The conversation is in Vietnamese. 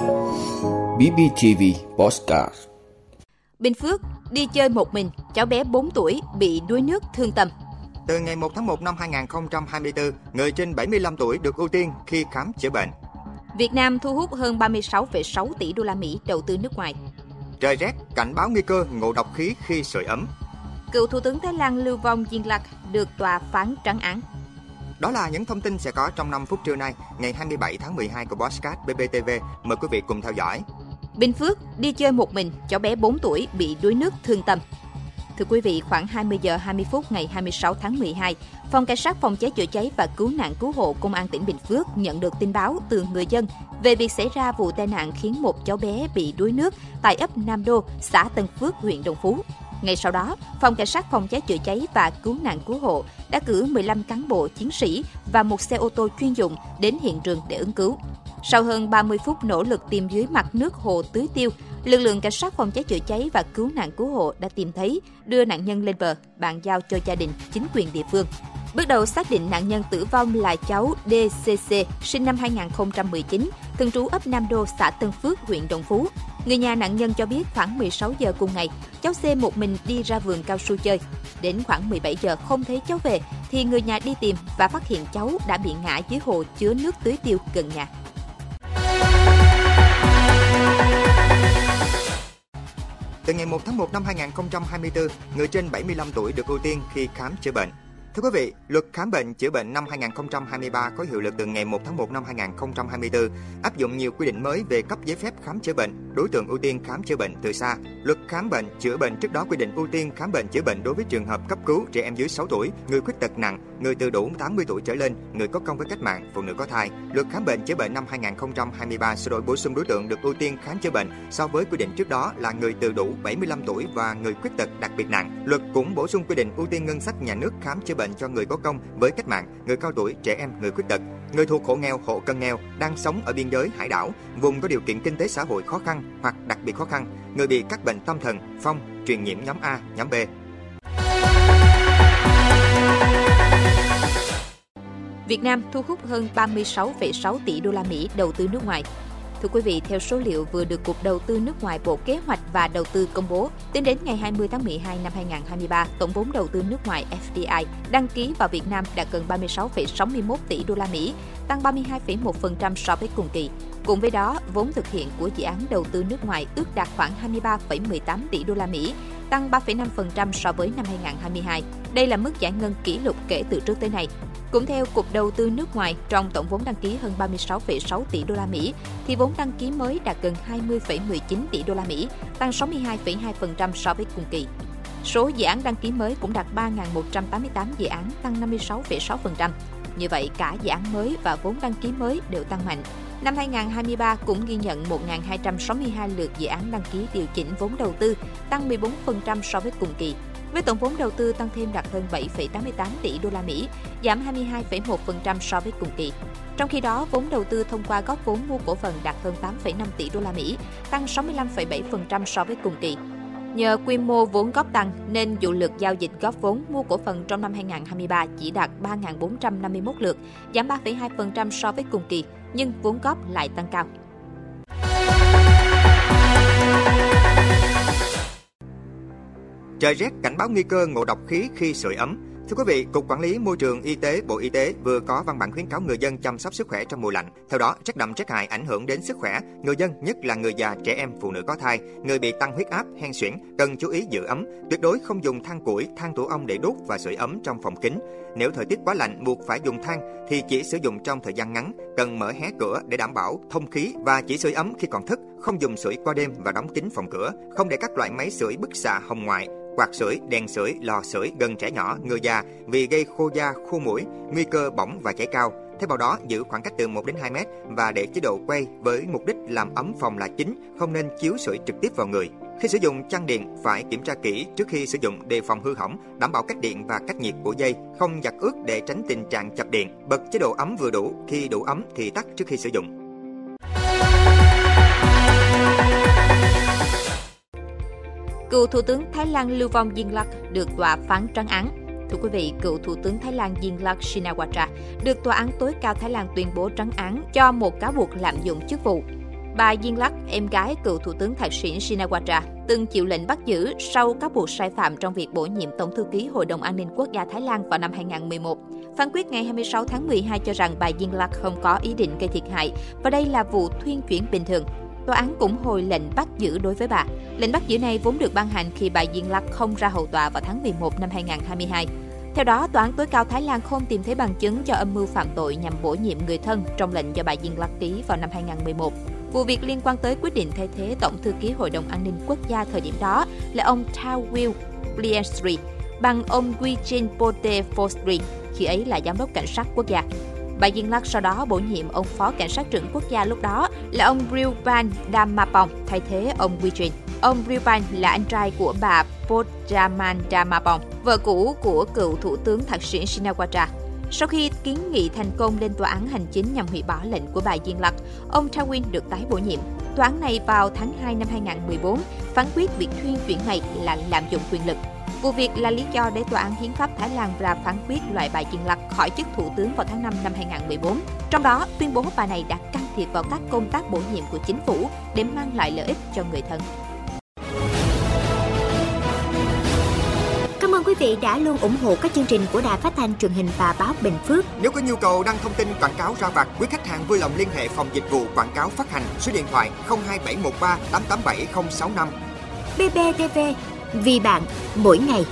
BBTV Postcard Bình Phước, đi chơi một mình, cháu bé 4 tuổi bị đuối nước thương tâm. Từ ngày 1 tháng 1 năm 2024, người trên 75 tuổi được ưu tiên khi khám chữa bệnh. Việt Nam thu hút hơn 36,6 tỷ đô la Mỹ đầu tư nước ngoài. Trời rét, cảnh báo nguy cơ ngộ độc khí khi sưởi ấm. Cựu Thủ tướng Thái Lan Lưu Vong Yingluck được tòa phán trắng án. Đó là những thông tin sẽ có trong 5 phút trưa nay, ngày 27 tháng 12 của Bosscat BBTV. Mời quý vị cùng theo dõi. Bình Phước, đi chơi một mình, cháu bé 4 tuổi bị đuối nước thương tâm. Thưa quý vị, khoảng 20 giờ 20 phút ngày 26 tháng 12, Phòng Cảnh sát Phòng cháy chữa cháy và Cứu nạn Cứu hộ Công an tỉnh Bình Phước nhận được tin báo từ người dân về việc xảy ra vụ tai nạn khiến một cháu bé bị đuối nước tại ấp Nam Đô, xã Tân Phước, huyện Đồng Phú. Ngay sau đó, Phòng Cảnh sát Phòng cháy chữa cháy và Cứu nạn Cứu hộ đã cử 15 cán bộ chiến sĩ và một xe ô tô chuyên dụng đến hiện trường để ứng cứu. Sau hơn 30 phút nỗ lực tìm dưới mặt nước hồ tưới tiêu, lực lượng cảnh sát phòng cháy chữa cháy và cứu nạn cứu hộ đã tìm thấy, đưa nạn nhân lên bờ, bàn giao cho gia đình, chính quyền địa phương. Bước đầu xác định nạn nhân tử vong là cháu DCC, sinh năm 2019, thường trú ấp Nam Đô, xã Tân Phước, huyện Đồng Phú. Người nhà nạn nhân cho biết khoảng 16 giờ cùng ngày, cháu C một mình đi ra vườn cao su chơi. Đến khoảng 17 giờ không thấy cháu về, thì người nhà đi tìm và phát hiện cháu đã bị ngã dưới hồ chứa nước tưới tiêu gần nhà. Từ ngày 1 tháng 1 năm 2024, người trên 75 tuổi được ưu tiên khi khám chữa bệnh. Thưa quý vị, luật khám bệnh chữa bệnh năm 2023 có hiệu lực từ ngày 1 tháng 1 năm 2024, áp dụng nhiều quy định mới về cấp giấy phép khám chữa bệnh, đối tượng ưu tiên khám chữa bệnh từ xa. Luật khám bệnh chữa bệnh trước đó quy định ưu tiên khám bệnh chữa bệnh đối với trường hợp cấp cứu trẻ em dưới 6 tuổi, người khuyết tật nặng, người từ đủ 80 tuổi trở lên, người có công với cách mạng, phụ nữ có thai. Luật khám bệnh chữa bệnh năm 2023 sửa đổi bổ sung đối tượng được ưu tiên khám chữa bệnh so với quy định trước đó là người từ đủ 75 tuổi và người khuyết tật đặc biệt nặng. Luật cũng bổ sung quy định ưu tiên ngân sách nhà nước khám chữa bệnh cho người có công với cách mạng, người cao tuổi, trẻ em, người khuyết tật, người thuộc hộ nghèo, hộ cận nghèo đang sống ở biên giới, hải đảo, vùng có điều kiện kinh tế xã hội khó khăn hoặc đặc biệt khó khăn, người bị các bệnh tâm thần, phong, truyền nhiễm nhóm A, nhóm B. Việt Nam thu hút hơn 36,6 tỷ đô la Mỹ đầu tư nước ngoài. Thưa quý vị, theo số liệu vừa được Cục Đầu tư nước ngoài Bộ Kế hoạch và Đầu tư công bố, tính đến ngày 20 tháng 12 năm 2023, tổng vốn đầu tư nước ngoài FDI đăng ký vào Việt Nam đạt gần 36,61 tỷ đô la Mỹ, tăng 32,1% so với cùng kỳ. Cùng với đó, vốn thực hiện của dự án đầu tư nước ngoài ước đạt khoảng 23,18 tỷ đô la Mỹ, tăng 3,5% so với năm 2022. Đây là mức giải ngân kỷ lục kể từ trước tới nay. Cũng theo Cục Đầu tư nước ngoài, trong tổng vốn đăng ký hơn 36,6 tỷ đô la Mỹ, thì vốn đăng ký mới đạt gần 20,19 tỷ đô la Mỹ, tăng 62,2% so với cùng kỳ. Số dự án đăng ký mới cũng đạt 3.188 dự án, tăng 56,6%. Như vậy, cả dự án mới và vốn đăng ký mới đều tăng mạnh. Năm 2023 cũng ghi nhận 1.262 lượt dự án đăng ký điều chỉnh vốn đầu tư, tăng 14% so với cùng kỳ. Với tổng vốn đầu tư tăng thêm đạt hơn 7,88 tỷ đô la Mỹ, giảm 22,1% so với cùng kỳ. Trong khi đó, vốn đầu tư thông qua góp vốn mua cổ phần đạt hơn 8,5 tỷ đô la Mỹ, tăng 65,7% so với cùng kỳ. Nhờ quy mô vốn góp tăng nên dụ lượt giao dịch góp vốn mua cổ phần trong năm 2023 chỉ đạt 3.451 lượt, giảm 3,2% so với cùng kỳ, nhưng vốn góp lại tăng cao. Trời rét cảnh báo nguy cơ ngộ độc khí khi sưởi ấm. Thưa quý vị, Cục Quản lý Môi trường Y tế Bộ Y tế vừa có văn bản khuyến cáo người dân chăm sóc sức khỏe trong mùa lạnh. Theo đó, rét đậm rét hại ảnh hưởng đến sức khỏe người dân, nhất là người già, trẻ em, phụ nữ có thai, người bị tăng huyết áp, hen suyễn, cần chú ý giữ ấm, tuyệt đối không dùng than củi, than tổ ong để đốt và sưởi ấm trong phòng kín. Nếu thời tiết quá lạnh buộc phải dùng than thì chỉ sử dụng trong thời gian ngắn, cần mở hé cửa để đảm bảo thông khí và chỉ sưởi ấm khi còn thức, không dùng sưởi qua đêm và đóng kín phòng cửa, không để các loại máy sưởi bức xạ hồng ngoại quạt sưởi, đèn sưởi, lò sưởi gần trẻ nhỏ, người già vì gây khô da, khô mũi, nguy cơ bỏng và cháy cao. Thay vào đó, giữ khoảng cách từ 1 đến 2 mét và để chế độ quay với mục đích làm ấm phòng là chính, không nên chiếu sưởi trực tiếp vào người. Khi sử dụng chăn điện, phải kiểm tra kỹ trước khi sử dụng đề phòng hư hỏng, đảm bảo cách điện và cách nhiệt của dây, không giặt ướt để tránh tình trạng chập điện. Bật chế độ ấm vừa đủ, khi đủ ấm thì tắt trước khi sử dụng. Cựu Thủ tướng Thái Lan Lưu Vong Yingluck được tòa phán trắng án. Thưa quý vị, cựu Thủ tướng Thái Lan Diên Yingluck Shinawatra được Tòa án tối cao Thái Lan tuyên bố trắng án cho một cáo buộc lạm dụng chức vụ. Bà Diên Lắc, em gái cựu Thủ tướng Thạc sĩ Shinawatra, từng chịu lệnh bắt giữ sau các buộc sai phạm trong việc bổ nhiệm Tổng thư ký Hội đồng An ninh Quốc gia Thái Lan vào năm 2011. Phán quyết ngày 26 tháng 12 cho rằng bà Diên Lắc không có ý định gây thiệt hại và đây là vụ thuyên chuyển bình thường. Tòa án cũng hồi lệnh bắt giữ đối với bà. Lệnh bắt giữ này vốn được ban hành khi bà Diên Lắc không ra hầu tòa vào tháng 11 năm 2022. Theo đó, Tòa án tối cao Thái Lan không tìm thấy bằng chứng cho âm mưu phạm tội nhằm bổ nhiệm người thân trong lệnh do bà Diên Lắc ký vào năm 2011. Vụ việc liên quan tới quyết định thay thế Tổng thư ký Hội đồng An ninh Quốc gia thời điểm đó là ông Thao Will Bliestri bằng ông Wijin Pote Fostri, khi ấy là giám đốc cảnh sát quốc gia. Bà Diên Lắc sau đó bổ nhiệm ông phó cảnh sát trưởng quốc gia lúc đó là ông Rilpan Damapong thay thế ông Wijin. Ông Rilpan là anh trai của bà Podraman Damapong, vợ cũ của cựu thủ tướng thạc sĩ Shinawatra. Sau khi kiến nghị thành công lên tòa án hành chính nhằm hủy bỏ lệnh của bà Diên Lặc, ông Tawin được tái bổ nhiệm. Tòa án này vào tháng 2 năm 2014 phán quyết việc thuyên chuyển này là lạm dụng quyền lực. Vụ việc là lý do để Tòa án Hiến pháp Thái Lan ra phán quyết loại bà Diên Lặc khỏi chức thủ tướng vào tháng 5 năm 2014. Trong đó, tuyên bố bà này đã can thiệp vào các công tác bổ nhiệm của chính phủ để mang lại lợi ích cho người thân. Cảm ơn quý vị đã luôn ủng hộ các chương trình của Đài Phát thanh truyền hình và báo Bình Phước. Nếu có nhu cầu đăng thông tin quảng cáo ra vặt, quý khách hàng vui lòng liên hệ phòng dịch vụ quảng cáo phát hành số điện thoại 02713 887065. BBTV, vì bạn, mỗi ngày.